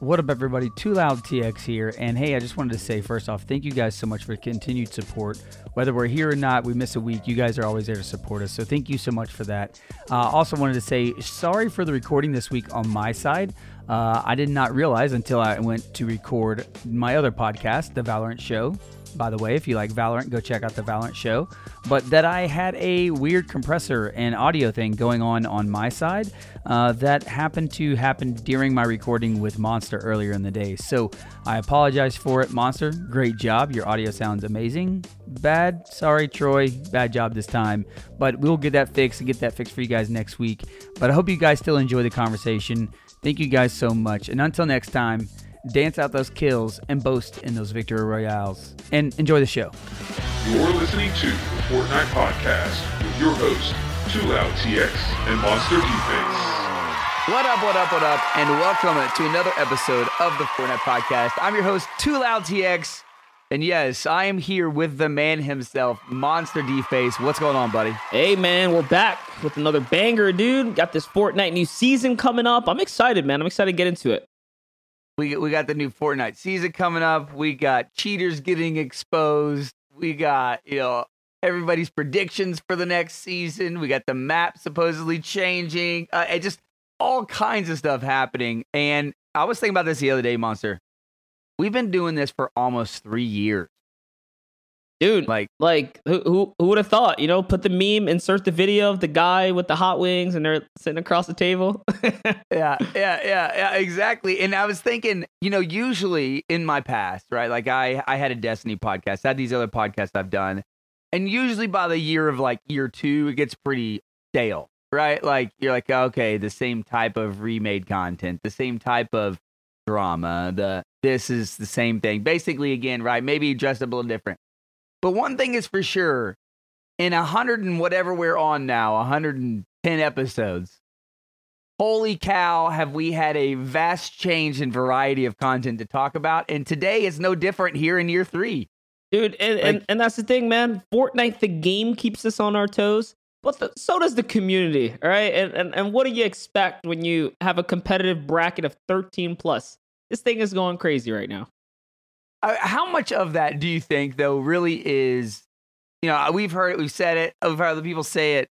What up, everybody? Too Loud TX here. And hey, I just wanted to say, first off, thank you guys so much for continued support. Whether we're here or not, we miss a week. You guys are always there to support us. So thank you so much for that. Uh, also, wanted to say sorry for the recording this week on my side. Uh, I did not realize until I went to record my other podcast, The Valorant Show, by the way. If you like Valorant, go check out the Valorant show. But that I had a weird compressor and audio thing going on on my side uh, that happened to happen during my recording with Monster earlier in the day. So I apologize for it, Monster. Great job. Your audio sounds amazing. Bad, sorry, Troy. Bad job this time. But we'll get that fixed and get that fixed for you guys next week. But I hope you guys still enjoy the conversation. Thank you guys so much. And until next time, dance out those kills, and boast in those victory royales. And enjoy the show. You're listening to the Fortnite Podcast with your host, Too Loud TX and Monster DFace. What up, what up, what up, and welcome to another episode of the Fortnite Podcast. I'm your host, Too Loud TX. And yes, I am here with the man himself, Monster DFace. What's going on, buddy? Hey, man, we're back with another banger, dude. Got this Fortnite new season coming up. I'm excited, man. I'm excited to get into it. We we got the new Fortnite season coming up. We got cheaters getting exposed. We got you know everybody's predictions for the next season. We got the map supposedly changing. Uh, it just all kinds of stuff happening. And I was thinking about this the other day, Monster. We've been doing this for almost three years dude. Like, like who who, who would have thought? You know, put the meme, insert the video of the guy with the hot wings, and they're sitting across the table. yeah, yeah, yeah, yeah, exactly. And I was thinking, you know, usually in my past, right? Like I I had a Destiny podcast, I had these other podcasts I've done, and usually by the year of like year two, it gets pretty stale. Right, like you're like, okay, the same type of remade content, the same type of drama. The this is the same thing, basically. Again, right? Maybe dressed up a little different but one thing is for sure in a hundred and whatever we're on now, 110 episodes, holy cow, have we had a vast change in variety of content to talk about. And today is no different here in year three. Dude, and, like, and, and that's the thing, man. Fortnite, the game keeps us on our toes, but the, so does the community, all right? And, and, and what do you expect when you have a competitive bracket of 13 plus? This thing is going crazy right now. Uh, how much of that do you think, though, really is? You know, we've heard it, we've said it, we've heard other people say it,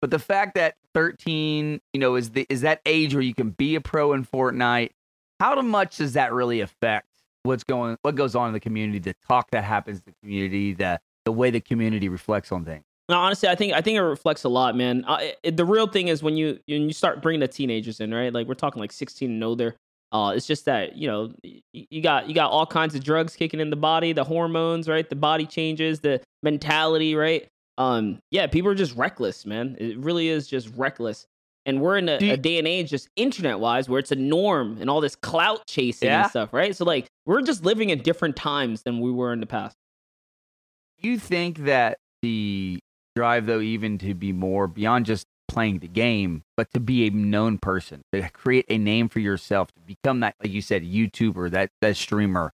but the fact that 13, you know, is the is that age where you can be a pro in Fortnite. How much does that really affect what's going, what goes on in the community, the talk that happens in the community, the the way the community reflects on things? No, honestly, I think I think it reflects a lot, man. Uh, it, the real thing is when you when you start bringing the teenagers in, right? Like we're talking like 16 and older. Uh, it's just that you know you got you got all kinds of drugs kicking in the body, the hormones, right? The body changes, the mentality, right? Um, yeah, people are just reckless, man. It really is just reckless. And we're in a, you, a day and age, just internet wise, where it's a norm and all this clout chasing yeah. and stuff, right? So like we're just living in different times than we were in the past. You think that the drive, though, even to be more beyond just playing the game, but to be a known person, to create a name for yourself, to become that, like you said, YouTuber, that that streamer,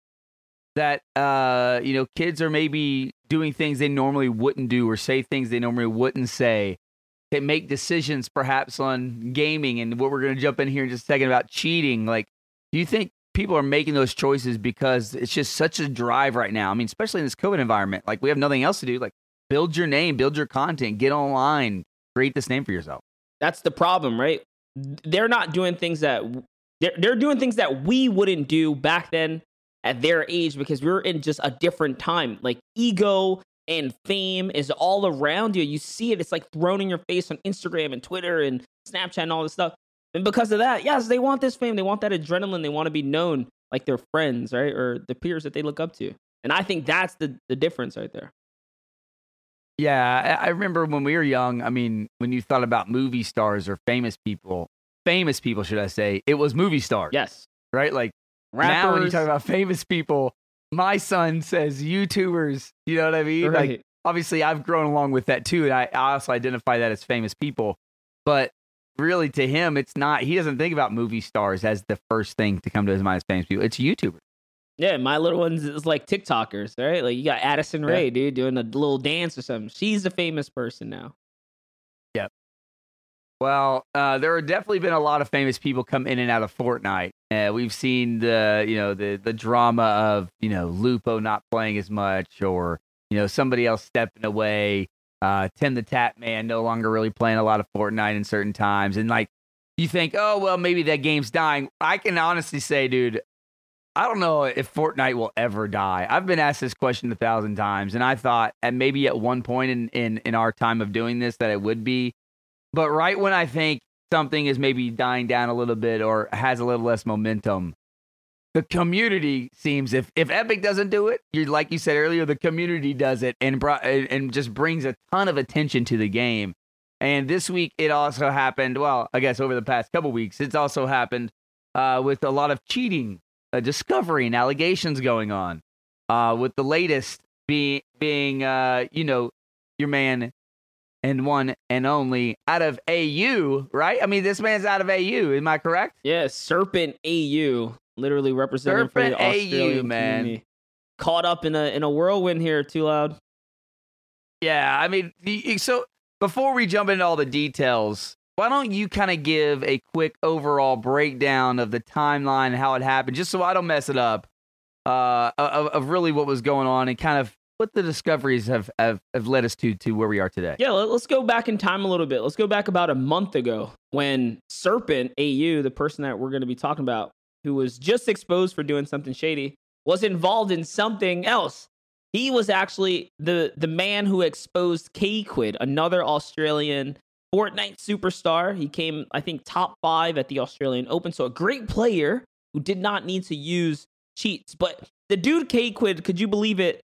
that uh, you know, kids are maybe doing things they normally wouldn't do or say things they normally wouldn't say. They make decisions perhaps on gaming and what we're going to jump in here in just a second about cheating. Like, do you think people are making those choices because it's just such a drive right now? I mean, especially in this COVID environment, like we have nothing else to do. Like, build your name, build your content, get online, create this name for yourself. That's the problem, right? They're not doing things that they're they're doing things that we wouldn't do back then at their age because we're in just a different time. Like ego and fame is all around you. You see it. It's like thrown in your face on Instagram and Twitter and Snapchat and all this stuff. And because of that, yes, they want this fame. They want that adrenaline. They want to be known like their friends, right? Or the peers that they look up to. And I think that's the, the difference right there. Yeah, I remember when we were young. I mean, when you thought about movie stars or famous people, famous people, should I say, it was movie stars. Yes. Right? Like Rappers. now when you talk about famous people, my son says YouTubers. You know what I mean? Right. Like obviously I've grown along with that too. And I, I also identify that as famous people. But really to him, it's not he doesn't think about movie stars as the first thing to come to his mind as famous people. It's YouTubers. Yeah, my little ones is like TikTokers, right? Like you got Addison Rae, yeah. dude, doing a little dance or something. She's a famous person now. Yep. Well, uh, there have definitely been a lot of famous people come in and out of Fortnite. Uh, we've seen the, you know, the the drama of, you know, Lupo not playing as much, or you know, somebody else stepping away. Uh, Tim the Tatman no longer really playing a lot of Fortnite in certain times, and like you think, oh well, maybe that game's dying. I can honestly say, dude, I don't know if Fortnite will ever die. I've been asked this question a thousand times, and I thought, and maybe at one point in in in our time of doing this, that it would be but right when I think something is maybe dying down a little bit or has a little less momentum, the community seems if if Epic doesn't do it, you like you said earlier, the community does it and brought and just brings a ton of attention to the game. And this week it also happened. Well, I guess over the past couple weeks, it's also happened uh, with a lot of cheating, uh, discovery, and allegations going on. Uh, with the latest being being uh, you know your man and one and only out of AU, right? I mean, this man's out of AU. Am I correct? Yeah, Serpent AU, literally representing Serpent for the Australian AU, man. Community. Caught up in a in a whirlwind here, too loud. Yeah, I mean, so before we jump into all the details, why don't you kind of give a quick overall breakdown of the timeline and how it happened, just so I don't mess it up, uh, of, of really what was going on and kind of what the discoveries have, have, have led us to to where we are today. Yeah, let's go back in time a little bit. Let's go back about a month ago when Serpent AU, the person that we're going to be talking about, who was just exposed for doing something shady, was involved in something else. He was actually the the man who exposed K-Quid, another Australian Fortnite superstar. He came, I think, top five at the Australian Open. So a great player who did not need to use cheats. But the dude K-Quid, could you believe it,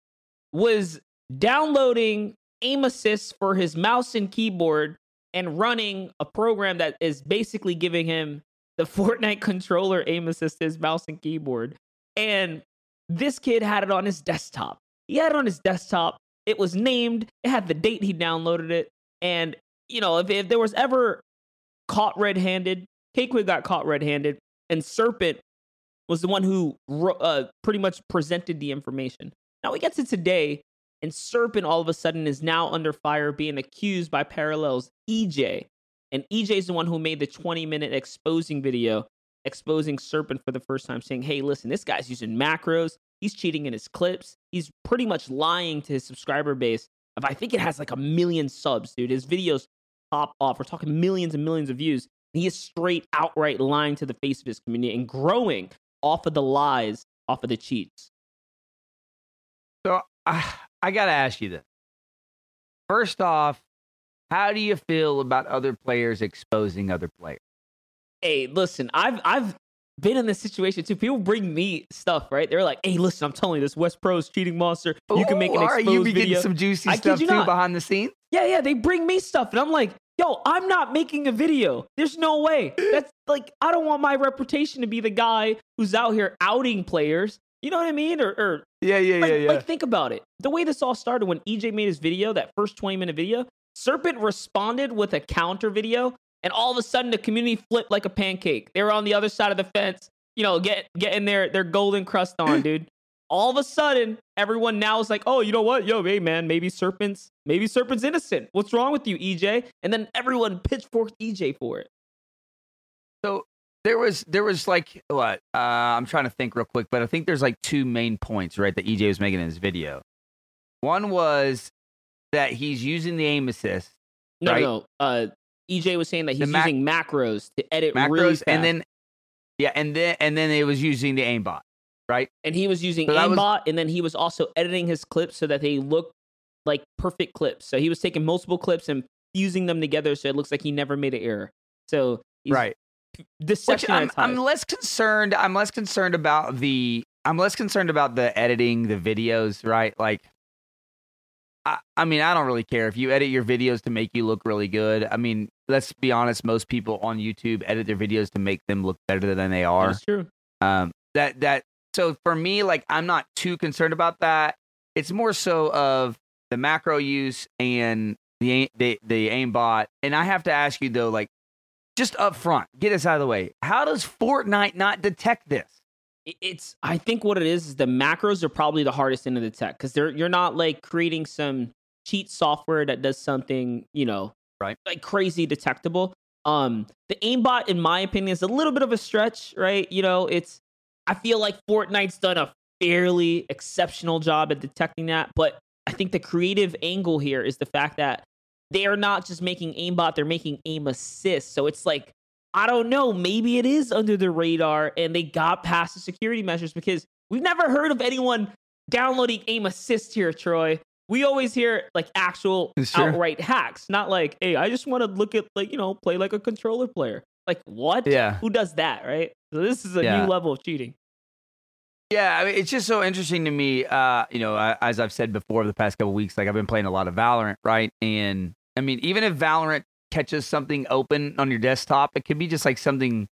was downloading aim assist for his mouse and keyboard and running a program that is basically giving him the Fortnite controller aim assist his mouse and keyboard. And this kid had it on his desktop. He had it on his desktop. It was named, it had the date he downloaded it. And, you know, if, if there was ever caught red handed, K-Quid got caught red handed, and Serpent was the one who uh, pretty much presented the information. Now we get to today, and Serpent all of a sudden is now under fire, being accused by Parallels EJ. And EJ is the one who made the 20 minute exposing video, exposing Serpent for the first time, saying, hey, listen, this guy's using macros. He's cheating in his clips. He's pretty much lying to his subscriber base. I think it has like a million subs, dude. His videos pop off. We're talking millions and millions of views. And he is straight outright lying to the face of his community and growing off of the lies, off of the cheats. So I, I got to ask you this. First off, how do you feel about other players exposing other players? Hey, listen, I've I've been in this situation too. People bring me stuff, right? They're like, "Hey, listen, I'm telling you, this West Pro's cheating monster. You Ooh, can make an exposed you video. getting some juicy I stuff too not. behind the scenes. Yeah, yeah, they bring me stuff, and I'm like, "Yo, I'm not making a video. There's no way. That's like, I don't want my reputation to be the guy who's out here outing players you know what I mean? Or, or yeah, yeah, like, yeah, yeah. Like think about it. The way this all started when EJ made his video, that first 20 minute video, Serpent responded with a counter video, and all of a sudden the community flipped like a pancake. They were on the other side of the fence, you know, get getting their their golden crust on, dude. All of a sudden, everyone now is like, oh, you know what? Yo, hey man, maybe Serpent's maybe Serpent's innocent. What's wrong with you, EJ? And then everyone pitchforked EJ for it. So there was there was like what uh, I'm trying to think real quick, but I think there's like two main points right that EJ was making in his video. One was that he's using the aim assist. No, right? no. Uh, EJ was saying that he's mac- using macros to edit macros, really and then yeah, and then and then it was using the aimbot, right? And he was using so aimbot, was, and then he was also editing his clips so that they look like perfect clips. So he was taking multiple clips and fusing them together so it looks like he never made an error. So right deception. I'm, I'm less concerned. I'm less concerned about the. I'm less concerned about the editing the videos. Right, like. I, I mean, I don't really care if you edit your videos to make you look really good. I mean, let's be honest. Most people on YouTube edit their videos to make them look better than they are. That's true. Um, that that so for me, like, I'm not too concerned about that. It's more so of the macro use and the the the aimbot. And I have to ask you though, like, just up front, get us out of the way. How does Fortnite not detect this? It's I think what it is is the macros are probably the hardest end of the tech because they're you're not like creating some cheat software that does something, you know, right, like crazy detectable. Um, the aimbot, in my opinion, is a little bit of a stretch, right? You know, it's I feel like Fortnite's done a fairly exceptional job at detecting that, but I think the creative angle here is the fact that they are not just making aimbot, they're making aim assist. So it's like, I don't know, maybe it is under the radar and they got past the security measures because we've never heard of anyone downloading aim assist here, Troy. We always hear like actual outright hacks, not like, hey, I just want to look at like, you know, play like a controller player. Like, what? Yeah. Who does that, right? So this is a Yeah. new level of cheating. Yeah, I mean, it's just so interesting to me. Uh, you know, I, as I've said before, over the past couple weeks, like I've been playing a lot of Valorant, right? And I mean, even if Valorant catches something open on your desktop, it could be just like something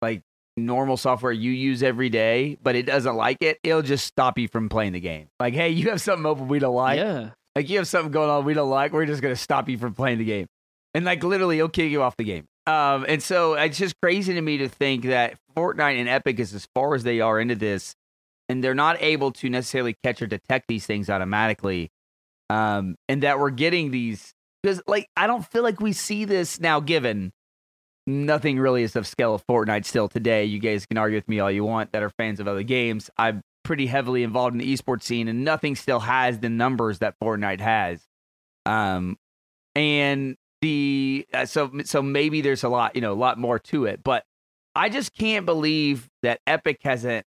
like normal software you use every day, but it doesn't like it. It'll just stop you from playing the game. Like, hey, you have something open we don't like. yeah. Like you have something going on we don't like. We're just gonna stop you from playing the game, and like literally, it'll kick you off the game. Um, and so it's just crazy to me to think that Fortnite and Epic is as far as they are into this, and they're not able to necessarily catch or detect these things automatically. Um, and that we're getting these because like I don't feel like we see this now. Given nothing really is of scale of Fortnite still today. You guys can argue with me all you want that are fans of other games. I'm pretty heavily involved in the esports scene, and nothing still has the numbers that Fortnite has. Um, and the uh, so so maybe there's a lot you know a lot more to it, but I just can't believe that Epic hasn't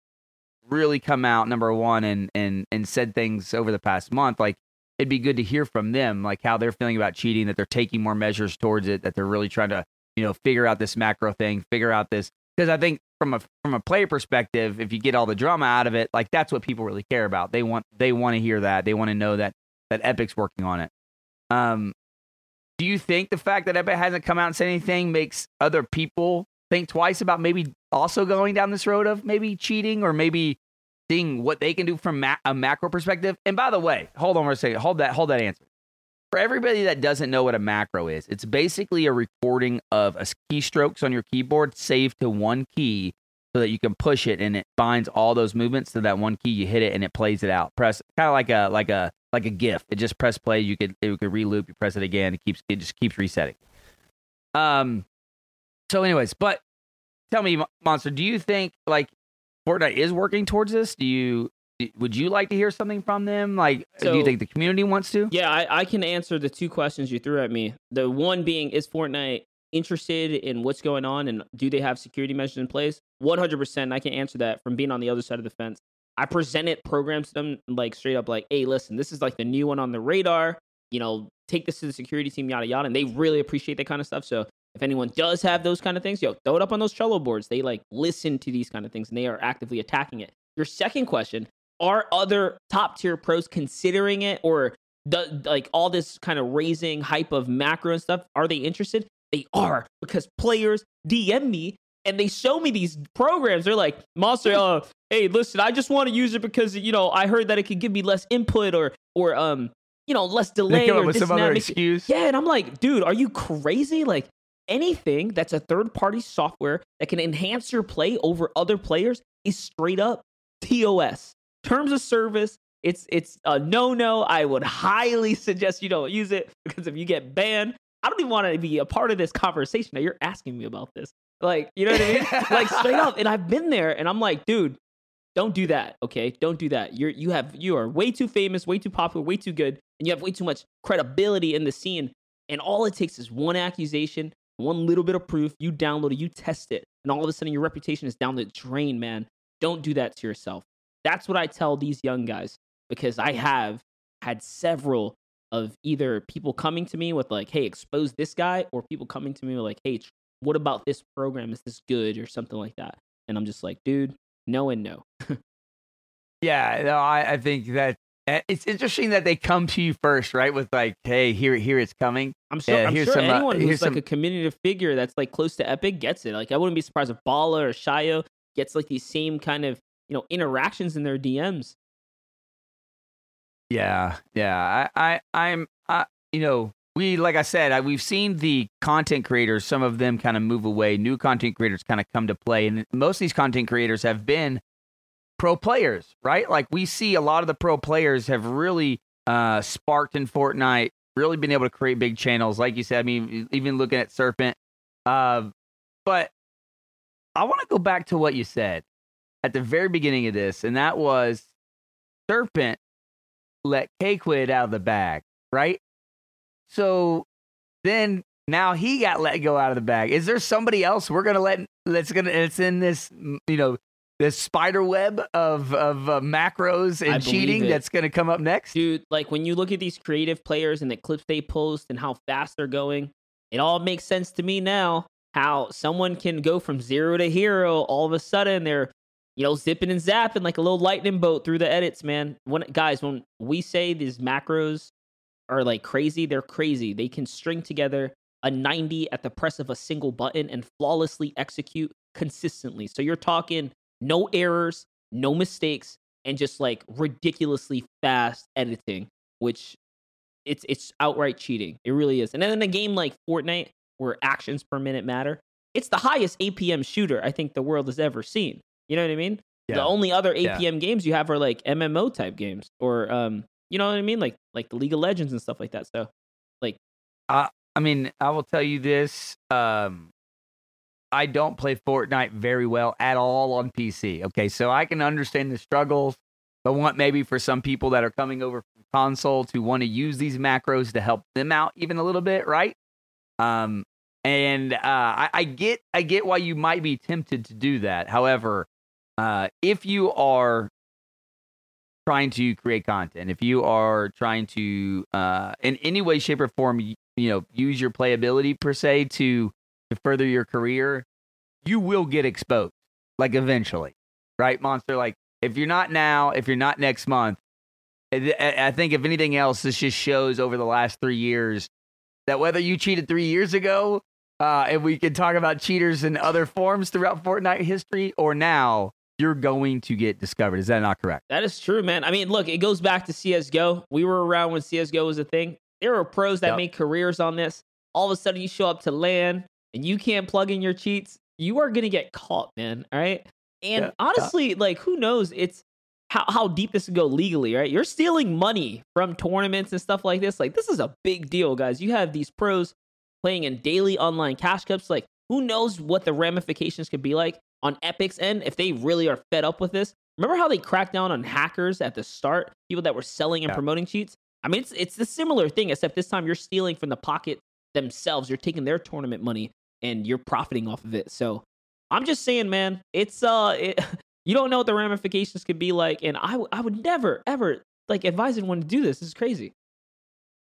really come out number one and and and said things over the past month. Like it'd be good to hear from them like how they're feeling about cheating that they're taking more measures towards it that they're really trying to you know figure out this macro thing figure out this because i think from a from a player perspective if you get all the drama out of it like that's what people really care about. They want they want to hear that. They want to know that that epic's working on it. Um do you think the fact that epic hasn't come out and said anything makes other people think twice about maybe also going down this road of maybe cheating or maybe seeing what they can do from ma- a macro perspective. And by the way, hold on for a second. Hold that. Hold that answer. For everybody that doesn't know what a macro is, it's basically a recording of a keystrokes on your keyboard saved to one key so that you can push it and it binds all those movements to that one key. You hit it and it plays it out. Press kind of like a like a like a GIF. It just press play. You could it could reloop. You press it again. It keeps it just keeps resetting. Um. So, anyways, but tell me, Monster, do you think like Fortnite is working towards this? Do you would you like to hear something from them? Like, do you think the community wants to? Yeah, I, I can answer the two questions you threw at me. The one being, is Fortnite interested in what's going on and do they have security measures in place? 100%. I can answer that from being on the other side of the fence. I presented programs to them like straight up, like, hey, listen, this is like the new one on the radar. You know, take this to the security team, yada, yada. And they really appreciate that kind of stuff. So if anyone does have those kind of things, yo, throw it up on those Trello boards. They like listen to these kind of things and they are actively attacking it. Your second question are other top tier pros considering it or the like all this kind of raising hype of macro and stuff are they interested they are because players dm me and they show me these programs they're like monster uh hey listen i just want to use it because you know i heard that it could give me less input or or um you know less delay They come or up with this some that other excuse. yeah, and I'm like, dude, are you crazy? Like anything that's a third party software that can enhance your play over other players is straight up TOS. Terms of service. It's it's a no no. I would highly suggest you don't use it because if you get banned, I don't even want to be a part of this conversation. Now you're asking me about this. Like, you know what I mean? like straight up. And I've been there and I'm like, dude, don't do that. Okay. Don't do that. You're you have you are way too famous, way too popular, way too good, and you have way too much credibility in the scene. And all it takes is one accusation, one little bit of proof. You download it, you test it, and all of a sudden your reputation is down the drain, man. Don't do that to yourself. That's what I tell these young guys because I have had several of either people coming to me with like, "Hey, expose this guy," or people coming to me with like, "Hey, what about this program? Is this good?" or something like that. And I'm just like, dude, no and no. Yeah, no, I, I think that eh, it's interesting that they come to you first, right? With like, hey, here, here it's coming. I'm sure. Yeah, I'm here's sure some, uh, anyone who's here's like a community figure that's like close to Epic gets it. Like I wouldn't be surprised if Bala or Shayo gets like these same kind of you know interactions in their DMs. Yeah, yeah. I, I, I'm, I, you know, we, like I said, I, we've seen the content creators. Some of them kind of move away. New content creators kind of come to play, and most of these content creators have been pro players, right? Like we see a lot of the pro players have really uh, sparked in Fortnite. Really been able to create big channels, like you said. I mean, even looking at Serpent, Uh, but I want to go back to what you said at the very beginning of this, and that was Serpent let K-Quid out of the bag, right? So then now he got let go out of the bag. Is there somebody else we're gonna let that's gonna it's in this you know this spider web of of uh, macros and cheating it. that's gonna come up next? dude like when you look at these creative players and the clips they post and how fast they're going it all makes sense to me now how someone can go from zero to hero all of a sudden they're you know zipping and zapping like a little lightning boat through the edits man when guys when we say these macros are like crazy they're crazy they can string together a 90 at the press of a single button and flawlessly execute consistently so you're talking no errors no mistakes and just like ridiculously fast editing, which it's it's outright cheating. It really is. And then in a game like Fortnite, where actions per minute matter, it's the highest APM shooter I think the world has ever seen. You know what I mean? The only other Yeah. APM games you have are like MMO type games, or um, you know what I mean, like like the League of Legends and stuff like that. So like I I mean, I will tell you this. Um, I don't play Fortnite very well at all on PC. Okay, so I can understand the struggles, but want maybe for some people that are coming over from console to want to use these macros to help them out even a little bit, right? Um, and uh, I, I get, I get why you might be tempted to do that. However, uh, if you are trying to create content, if you are trying to, uh, in any way, shape, or form, y- you know, use your playability per se to to further your career, you will get exposed, like eventually, right, monster? Like if you're not now, if you're not next month, I I- I think if anything else, this just shows over the last three years that whether you cheated three years ago, uh, and we can talk about cheaters in other forms throughout Fortnite history, or now, you're going to get discovered. Is that not correct? That is true, man. I mean, look, it goes back to CSGO. We were around when CSGO was a thing. There were pros that Yep. made careers on this. All of a sudden, you show up to LAN and you can't plug in your cheats. You are going to get caught, man. All right. And Yeah, yeah. honestly, like, who knows? It's how, how deep this could go legally, right? You're stealing money from tournaments and stuff like this. Like, this is a big deal, guys. You have these pros playing in daily online cash cups. Like, who knows what the ramifications could be like on Epic's end if they really are fed up with this? Remember how they cracked down on hackers at the start? People that were selling and Yeah. promoting cheats. I mean, it's it's the similar thing, except this time you're stealing from the pocket themselves. You're taking their tournament money and you're profiting off of it. So I'm just saying, man, it's uh, it, you don't know what the ramifications could be like, and I w- I would never ever like advise anyone to do this. This is crazy.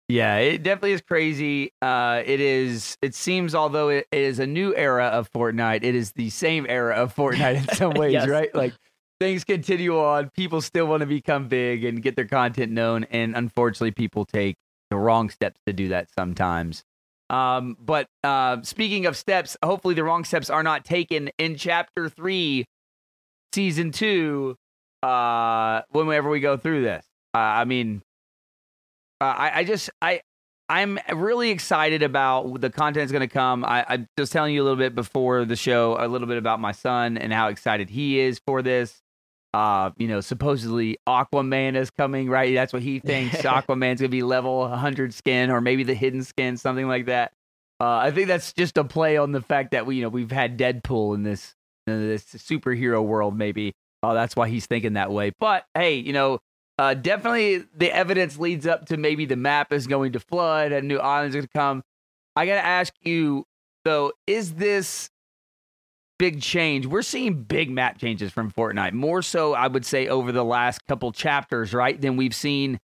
Yeah, it definitely is crazy. Uh, it is. It seems, although it is a new era of Fortnite, it is the same era of Fortnite in some ways, Yes. right? Like things continue on. People still want to become big and get their content known, and unfortunately, people take the wrong steps to do that sometimes. Um, but uh, speaking of steps, hopefully the wrong steps are not taken in Chapter Three, Season Two. Uh, whenever we go through this, uh, I mean, uh, I, I just I I'm really excited about the content going to come. I, I was telling you a little bit before the show, a little bit about my son and how excited he is for this. Uh, you know, supposedly Aquaman is coming, right? That's what he thinks. Aquaman's gonna be level 100 skin, or maybe the hidden skin, something like that. Uh, I think that's just a play on the fact that we, you know, we've had Deadpool in this in this superhero world. Maybe uh, that's why he's thinking that way. But hey, you know, uh, definitely the evidence leads up to maybe the map is going to flood and new islands are going to come. I got to ask you though, is this big change? We're seeing big map changes from Fortnite, more so I would say over the last couple chapters, right? Than we've seen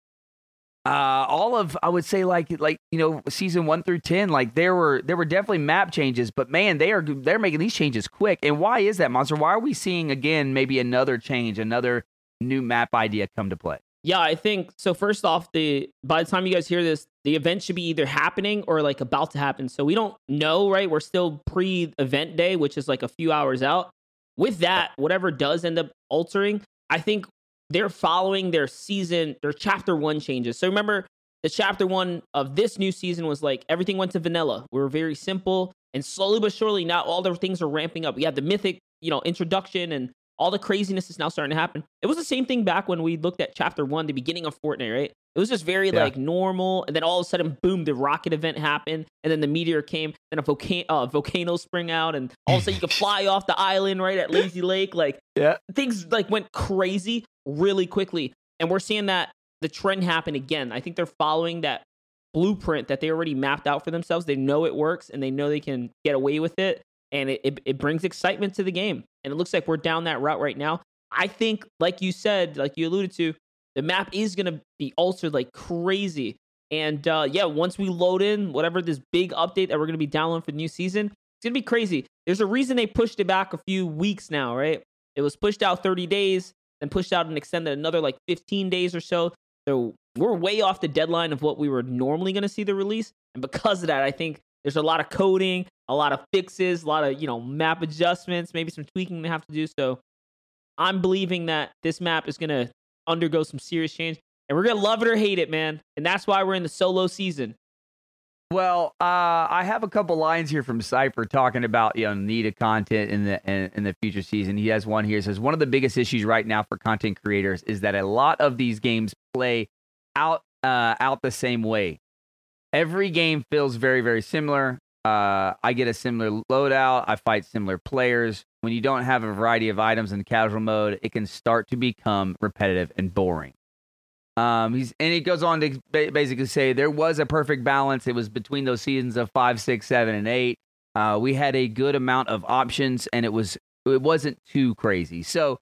uh all of I would say like like you know season 1 through 10 like there were there were definitely map changes but man they are they're making these changes quick and why is that monster why are we seeing again maybe another change another new map idea come to play Yeah, I think so. First off, the by the time you guys hear this, the event should be either happening or like about to happen. So we don't know, right? We're still pre-event day, which is like a few hours out. With that, whatever does end up altering, I think they're following their season, their chapter one changes. So remember, the chapter one of this new season was like everything went to vanilla. We were very simple, and slowly but surely, now all the things are ramping up. We had the mythic, you know, introduction and all the craziness is now starting to happen. It was the same thing back when we looked at chapter one, the beginning of Fortnite, right? It was just very Yeah. like normal, and then all of a sudden, boom, the rocket event happened, and then the meteor came, then a volcano, uh, volcano spring out, and all of a sudden you could fly off the island right at Lazy Lake. Like Yeah. things like went crazy really quickly, and we're seeing that the trend happen again. I think they're following that blueprint that they already mapped out for themselves. They know it works, and they know they can get away with it, and it, it, it brings excitement to the game. And it looks like we're down that route right now. I think, like you said, like you alluded to, the map is going to be altered like crazy. And uh, yeah, once we load in whatever this big update that we're going to be downloading for the new season, it's going to be crazy. There's a reason they pushed it back a few weeks now, right? It was pushed out 30 days, then pushed out and extended another like 15 days or so. So we're way off the deadline of what we were normally going to see the release. And because of that, I think there's a lot of coding, a lot of fixes, a lot of, you know, map adjustments, maybe some tweaking they have to do. So I'm believing that this map is going to undergo some serious change. And we're going to love it or hate it, man. And that's why we're in the solo season. Well, uh, I have a couple lines here from Cypher talking about you know need of content in the in, in the future season. He has one here. Says one of the biggest issues right now for content creators is that a lot of these games play out uh, out the same way. Every game feels very very similar. Uh, I get a similar loadout. I fight similar players. When you don't have a variety of items in casual mode, it can start to become repetitive and boring. Um, he's and he goes on to ba- basically say there was a perfect balance. It was between those seasons of five, six, seven, and eight. Uh, we had a good amount of options, and it was it wasn't too crazy. So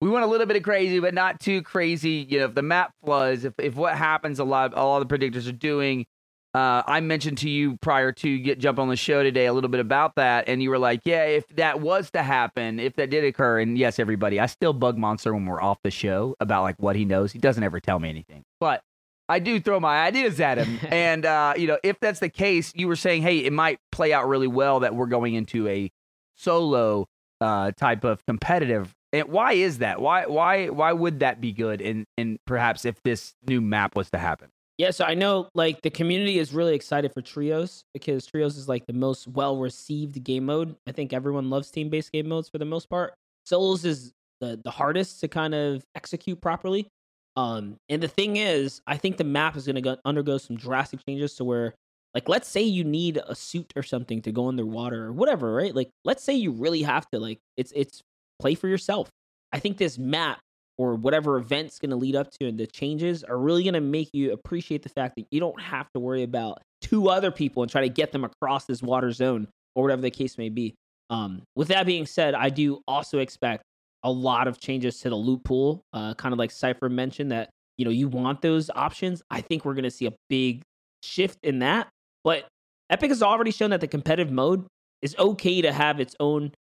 we went a little bit of crazy, but not too crazy. You know, if the map floods, if if what happens, a lot, all the predictors are doing. Uh, I mentioned to you prior to get jump on the show today a little bit about that, and you were like, "Yeah, if that was to happen, if that did occur." And yes, everybody, I still bug Monster when we're off the show about like what he knows. He doesn't ever tell me anything, but I do throw my ideas at him. and uh, you know, if that's the case, you were saying, "Hey, it might play out really well that we're going into a solo uh, type of competitive." And why is that? Why why why would that be good? And and perhaps if this new map was to happen. Yeah, so I know like the community is really excited for trios because trios is like the most well received game mode. I think everyone loves team based game modes for the most part. Solos is the the hardest to kind of execute properly. Um, and the thing is, I think the map is going to go, undergo some drastic changes to where, like, let's say you need a suit or something to go underwater or whatever, right? Like, let's say you really have to, like, it's it's play for yourself. I think this map or whatever event's going to lead up to and the changes are really going to make you appreciate the fact that you don't have to worry about two other people and try to get them across this water zone or whatever the case may be. Um, with that being said, I do also expect a lot of changes to the loot pool. Uh, kind of like Cypher mentioned that you know you want those options. I think we're going to see a big shift in that. But Epic has already shown that the competitive mode is okay to have its own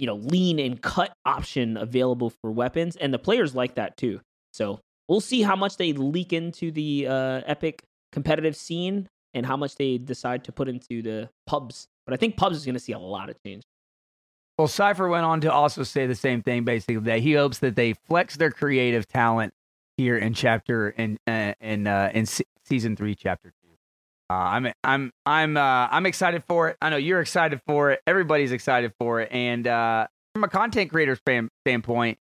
you know lean and cut option available for weapons, and the players like that too. So we'll see how much they leak into the uh, Epic competitive scene and how much they decide to put into the pubs. But I think pubs is going to see a lot of change. Well, Cypher went on to also say the same thing, basically that he hopes that they flex their creative talent here in chapter in uh, in uh, in se- season three, chapter. Uh, I'm I'm I'm uh, I'm excited for it. I know you're excited for it. Everybody's excited for it. And uh, from a content creator standpoint,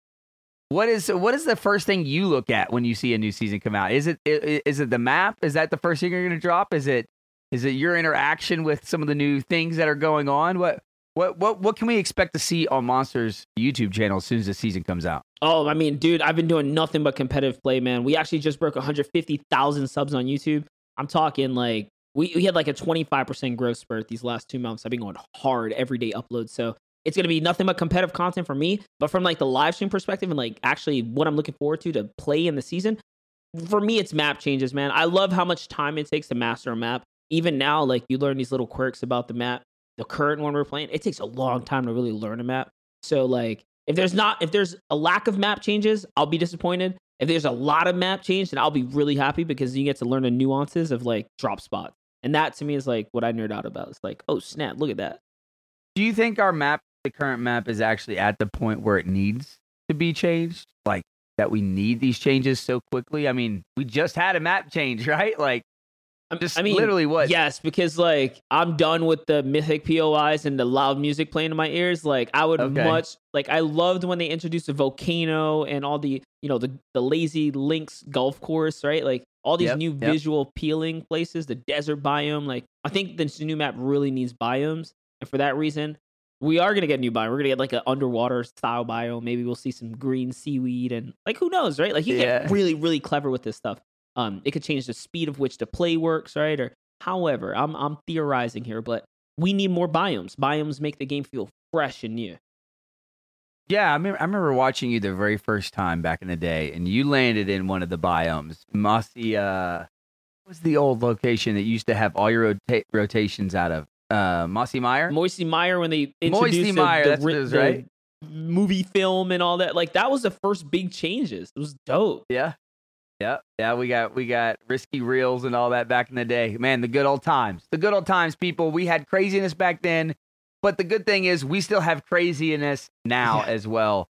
what is what is the first thing you look at when you see a new season come out? Is it is it the map? Is that the first thing you're going to drop? Is it is it your interaction with some of the new things that are going on? What what what what can we expect to see on Monsters YouTube channel as soon as the season comes out? Oh, I mean, dude, I've been doing nothing but competitive play, man. We actually just broke 150,000 subs on YouTube. I'm talking like we, we had like a 25% growth spurt these last two months. I've been going hard every day upload. So it's going to be nothing but competitive content for me. But from like the live stream perspective and like actually what I'm looking forward to to play in the season, for me, it's map changes, man. I love how much time it takes to master a map. Even now, like you learn these little quirks about the map. The current one we're playing, it takes a long time to really learn a map. So like if there's not if there's a lack of map changes, I'll be disappointed. If there's a lot of map change, then I'll be really happy because you get to learn the nuances of like drop spots. And that to me is like what I nerd out about. It's like, oh snap, look at that. Do you think our map, the current map, is actually at the point where it needs to be changed? Like that we need these changes so quickly? I mean, we just had a map change, right? Like I'm Just I mean, literally what? Yes, because like I'm done with the mythic POIs and the loud music playing in my ears. Like I would Okay. much like I loved when they introduced the volcano and all the you know the the lazy links golf course, right? Like all these Yep, new yep. visual appealing places, the desert biome. Like I think this new map really needs biomes, and for that reason, we are gonna get a new biome. We're gonna get like an underwater style biome. Maybe we'll see some green seaweed and like who knows, right? Like you Yeah. get really really clever with this stuff. Um, it could change the speed of which the play works, right? Or however, I'm I'm theorizing here, but we need more biomes. Biomes make the game feel fresh and new. Yeah, I remember, I remember watching you the very first time back in the day, and you landed in one of the biomes. Mossy, uh, what was the old location that used to have all your rota- rotations out of? Uh, Mossy Mire? Moisty Mire when they introduced the, Mire, the, that's what it the right? movie film and all that, like that was the first big changes. It was dope. Yeah. Yeah. Yeah. We got we got risky reels and all that back in the day. Man, the good old times. The good old times, people. We had craziness back then, but the good thing is we still have craziness now Yeah. as well.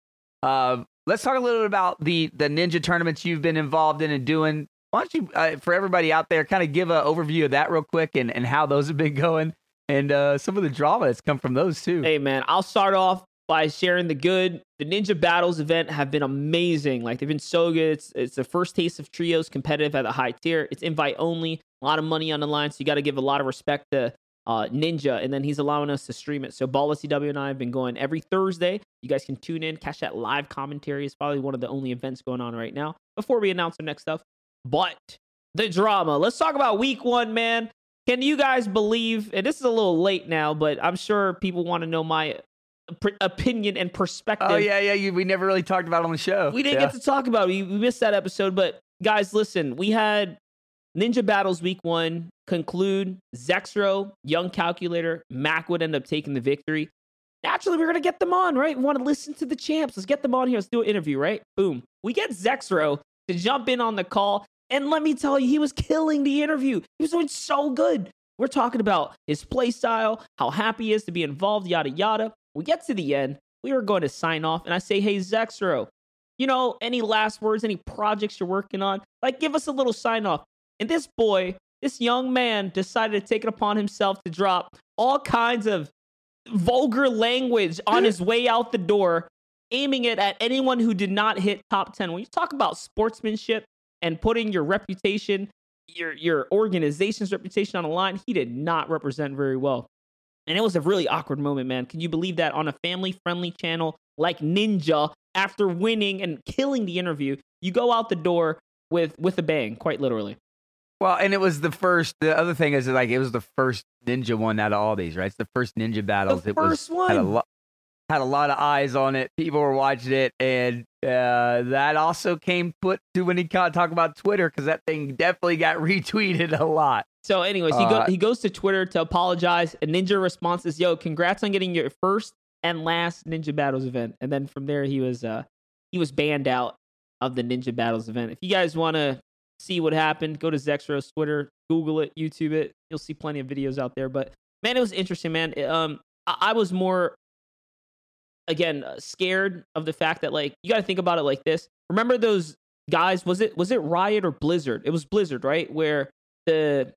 Uh, let's talk a little bit about the the ninja tournaments you've been involved in and doing. Why don't you, uh, for everybody out there, kind of give an overview of that real quick and, and how those have been going and uh, some of the drama that's come from those too. Hey man, I'll start off by sharing the good. The Ninja Battles event have been amazing. Like they've been so good. It's it's the first taste of trios competitive at the high tier. It's invite only. A lot of money on the line, so you got to give a lot of respect to uh, Ninja, and then he's allowing us to stream it. So Ball CW and I have been going every Thursday. You guys can tune in, catch that live commentary. It's probably one of the only events going on right now. Before we announce our next stuff, but the drama. Let's talk about week one, man. Can you guys believe? And this is a little late now, but I'm sure people want to know my pr- opinion and perspective. Oh yeah, yeah. You, we never really talked about it on the show. We didn't yeah. get to talk about it. We, we missed that episode. But guys, listen, we had Ninja Battles week one conclude. Zexrow, Young Calculator, Mac would end up taking the victory. Naturally, we're going to get them on, right? We want to listen to the champs. Let's get them on here. Let's do an interview, right? Boom. We get Zexrow to jump in on the call. And let me tell you, he was killing the interview. He was doing so good. We're talking about his play style, how happy he is to be involved, yada, yada. We get to the end. We are going to sign off. And I say, hey, Zexrow, you know, any last words, any projects you're working on? Like, give us a little sign off. And this boy, this young man, decided to take it upon himself to drop all kinds of vulgar language on his way out the door, aiming it at anyone who did not hit top 10. When you talk about sportsmanship and putting your reputation, your your organization's reputation on the line, he did not represent very well. And it was a really awkward moment, man. Can you believe that on a family friendly channel like Ninja, after winning and killing the interview, you go out the door with with a bang, quite literally. Well, and it was the first. The other thing is like it was the first ninja one out of all these, right? It's the first ninja battles. The it was first one. had a lot had a lot of eyes on it. People were watching it, and uh, that also came put to when he ca- talk about Twitter because that thing definitely got retweeted a lot. So, anyways, he go Uh, he goes to Twitter to apologize, and Ninja responds, "Yo, congrats on getting your first and last Ninja Battles event." And then from there, he was uh he was banned out of the Ninja Battles event. If you guys want to see what happened, go to Zexrow's Twitter, Google it, YouTube it. You'll see plenty of videos out there. But man, it was interesting, man. Um, I, I was more again uh, scared of the fact that like you got to think about it like this. Remember those guys? Was it was it Riot or Blizzard? It was Blizzard, right? Where the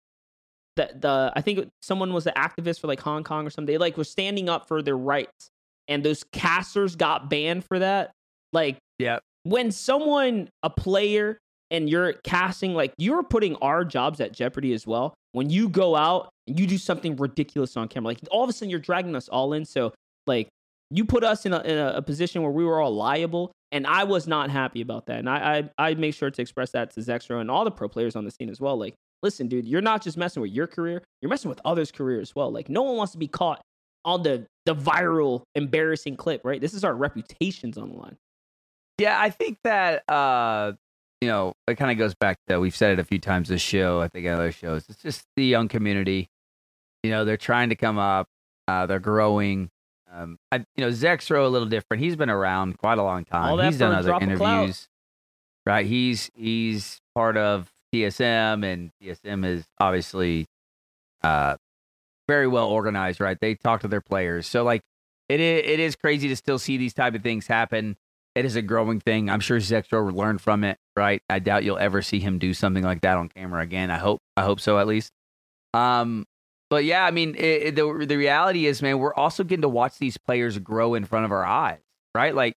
the the I think someone was an activist for like Hong Kong or something. They like were standing up for their rights, and those casters got banned for that. Like Yeah, when someone a player and you're casting like you're putting our jobs at jeopardy as well. When you go out and you do something ridiculous on camera like all of a sudden you're dragging us all in. So like you put us in a, in a, position where we were all liable and i was not happy about that. And i i, I make sure to express that to zexrow and all the pro players on the scene as well. Like listen dude you're not just messing with your career you're messing with others career as well. Like no one wants to be caught on the the viral embarrassing clip right? This is our reputations on the line yeah. I think that uh, you know it kind of goes back to we've said it a few times this show. I think other shows. It's just the young community. You know, they're trying to come up. Uh, they're growing. Um, I, you know, Zexrow a little different. He's been around quite a long time. He's done other drop of clout. interviews. Right. He's he's part of TSM, and TSM is obviously uh very well organized. Right. They talk to their players, so like it is, it is crazy to still see these type of things happen. It is a growing thing. I'm sure Zexrow learned from it, right? I doubt you'll ever see him do something like that on camera again. I hope. I hope so at least. Um, but yeah, I mean, it, it, the the reality is, man, we're also getting to watch these players grow in front of our eyes, right? Like,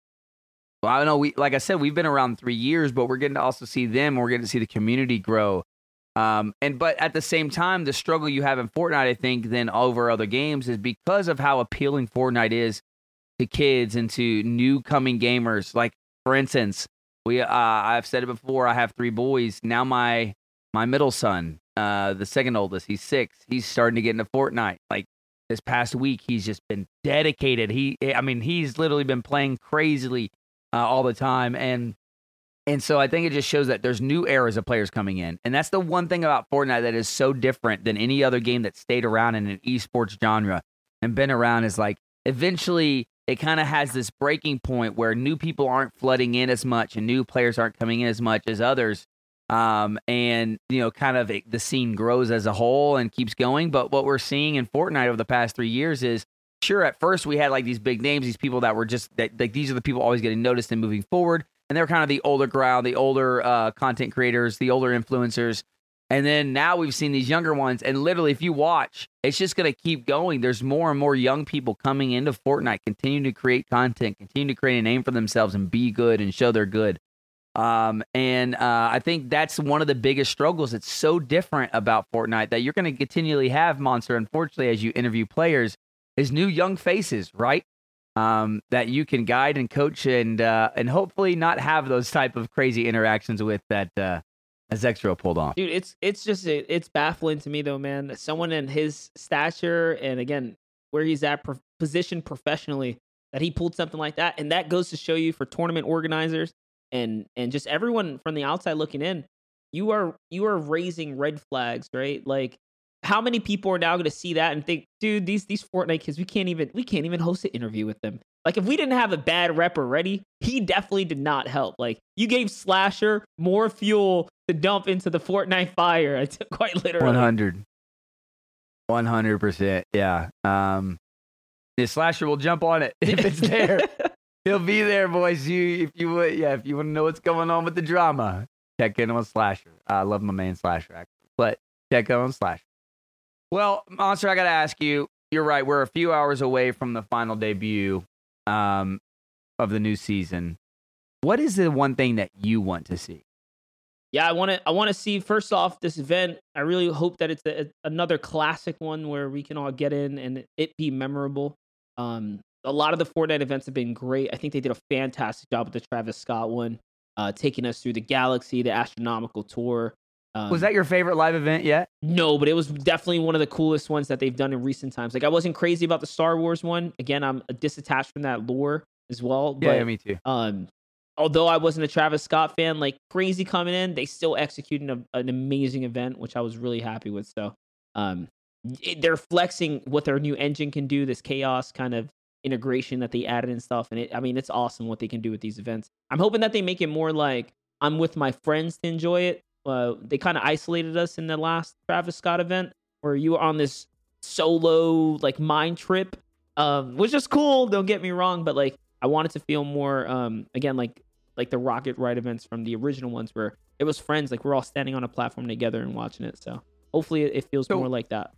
well, I don't know. We like I said, we've been around three years, but we're getting to also see them. We're getting to see the community grow. Um, and but at the same time, the struggle you have in Fortnite, I think, than over other games is because of how appealing Fortnite is kids and to new coming gamers. Like for instance, we uh, I've said it before. I have three boys now. My my middle son, uh, the second oldest, he's six. He's starting to get into Fortnite. Like this past week, he's just been dedicated. He, I mean, he's literally been playing crazily uh, all the time, and and so I think it just shows that there's new eras of players coming in, and that's the one thing about Fortnite that is so different than any other game that stayed around in an esports genre and been around. Is like eventually it kind of has this breaking point where new people aren't flooding in as much and new players aren't coming in as much as others um, and you know, kind of the scene grows as a whole and keeps going. But what we're seeing in Fortnite over the past three years is, sure, at first we had like these big names, these people that were just that like these are the people always getting noticed and moving forward, and they're kind of the older crowd, the older uh, content creators, the older influencers. And then now we've seen these younger ones, and literally, if you watch, it's just going to keep going. There's more and more young people coming into Fortnite, continuing to create content, continue to create a name for themselves, and be good and show they're good. Um, and uh, I think that's one of the biggest struggles. It's so different about Fortnite that you're going to continually have Monster. Unfortunately, as you interview players, is new young faces, right? Um, that you can guide and coach and uh, and hopefully not have those type of crazy interactions with that uh, Zexrow pulled off. Dude, it's it's just it's baffling to me though, man. Someone in his stature and again where he's at pro- position professionally that he pulled something like that, and that goes to show you for tournament organizers and and just everyone from the outside looking in, you are you are raising red flags, right? Like how many people are now going to see that and think, dude, these these Fortnite kids, we can't even we can't even host an interview with them. Like if we didn't have a bad rep already, he definitely did not help. Like you gave Slasher more fuel to dump into the Fortnite fire. It's quite literally. 100. 100%. Yeah. Um the Slasher will jump on it if it's there. He'll be there, boys. You, if you would, yeah, if you want to know what's going on with the drama, check in on Slasher. I love my man Slasher, actually, but check in on Slasher. Well, Monster, I got to ask you. You're right. We're a few hours away from the final debut um, of the new season. What is the one thing that you want to see? Yeah, I want to. I want to see first off this event. I really hope that it's a, another classic one where we can all get in and it be memorable. Um, a lot of the Fortnite events have been great. I think they did a fantastic job with the Travis Scott one, uh, taking us through the galaxy, the astronomical tour. Um, was that your favorite live event yet? No, but it was definitely one of the coolest ones that they've done in recent times. Like I wasn't crazy about the Star Wars one. Again, I'm disattached from that lore as well. But, yeah, me too. Um, although I wasn't a Travis Scott fan, like crazy coming in, they still executed a, an amazing event, which I was really happy with. So, um, it, they're flexing what their new engine can do. This chaos kind of integration that they added and stuff. And it, I mean, it's awesome what they can do with these events. I'm hoping that they make it more like I'm with my friends to enjoy it. Uh, they kind of isolated us in the last Travis Scott event where you were on this solo like mind trip, um, which is cool. Don't get me wrong, but like I wanted to feel more, um, again, like like the Rocket Ride events from the original ones where it was friends, like we're all standing on a platform together and watching it. So hopefully it, feels so, more like that.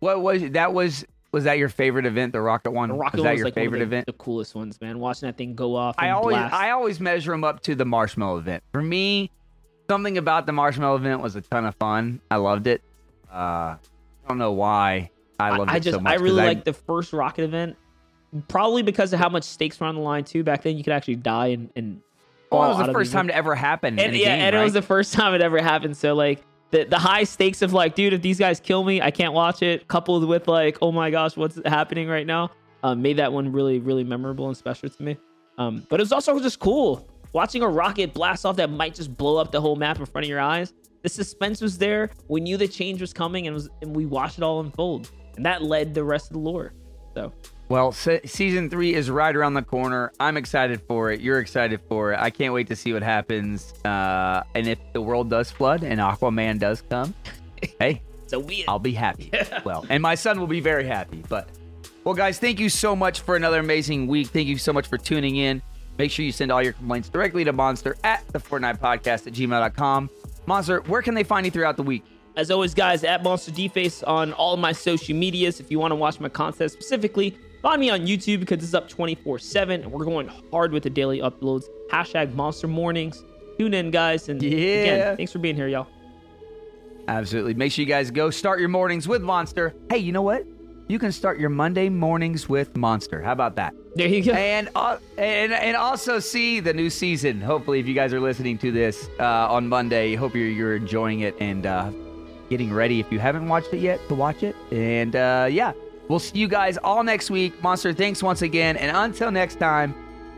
What was that? Was was that your favorite event, the Rocket one? The Rocket was that was your like favorite the, event? The coolest ones, man. Watching that thing go off. I always, blast. I always measure them up to the Marshmallow event. For me, something about the Marshmallow event was a ton of fun. I loved it. Uh, I don't know why I loved I, it just, so much. I really like the first Rocket event, probably because of how much stakes were on the line too. Back then, you could actually die and. and well, it was the first time to ever happen. And, yeah, game, and right? it was the first time it ever happened. So like the the high stakes of like, dude, if these guys kill me, I can't watch it. Coupled with like, oh my gosh, what's happening right now? Um, made that one really really memorable and special to me. Um, but it was also just cool watching a rocket blast off that might just blow up the whole map in front of your eyes. The suspense was there. We knew the change was coming, and was and we watched it all unfold, and that led the rest of the lore. So well, se- season three is right around the corner. I'm excited for it. You're excited for it. I can't wait to see what happens. Uh, and if the world does flood and Aquaman does come, hey, so be I'll be happy. well, and my son will be very happy. But well, guys, thank you so much for another amazing week. Thank you so much for tuning in. Make sure you send all your complaints directly to Monster at the Fortnite Podcast at gmail.com. Monster, where can they find you throughout the week? As always, guys, at Monster DFace on all my social medias. If you want to watch my content specifically, find me on YouTube because it's up 24 7 and we're going hard with the daily uploads. Hashtag Monster Mornings. Tune in, guys. And Yeah. again, thanks for being here, y'all. Absolutely. Make sure you guys go start your mornings with Monster. Hey, you know what? You can start your Monday mornings with Monster. How about that? There you go. and uh, and and also see the new season. Hopefully, if you guys are listening to this uh, on Monday, hope you're you're enjoying it and uh, getting ready. If you haven't watched it yet, to watch it. And uh, yeah, we'll see you guys all next week. Monster, thanks once again, and until next time,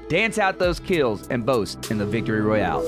dance out those kills and boast in the victory royale.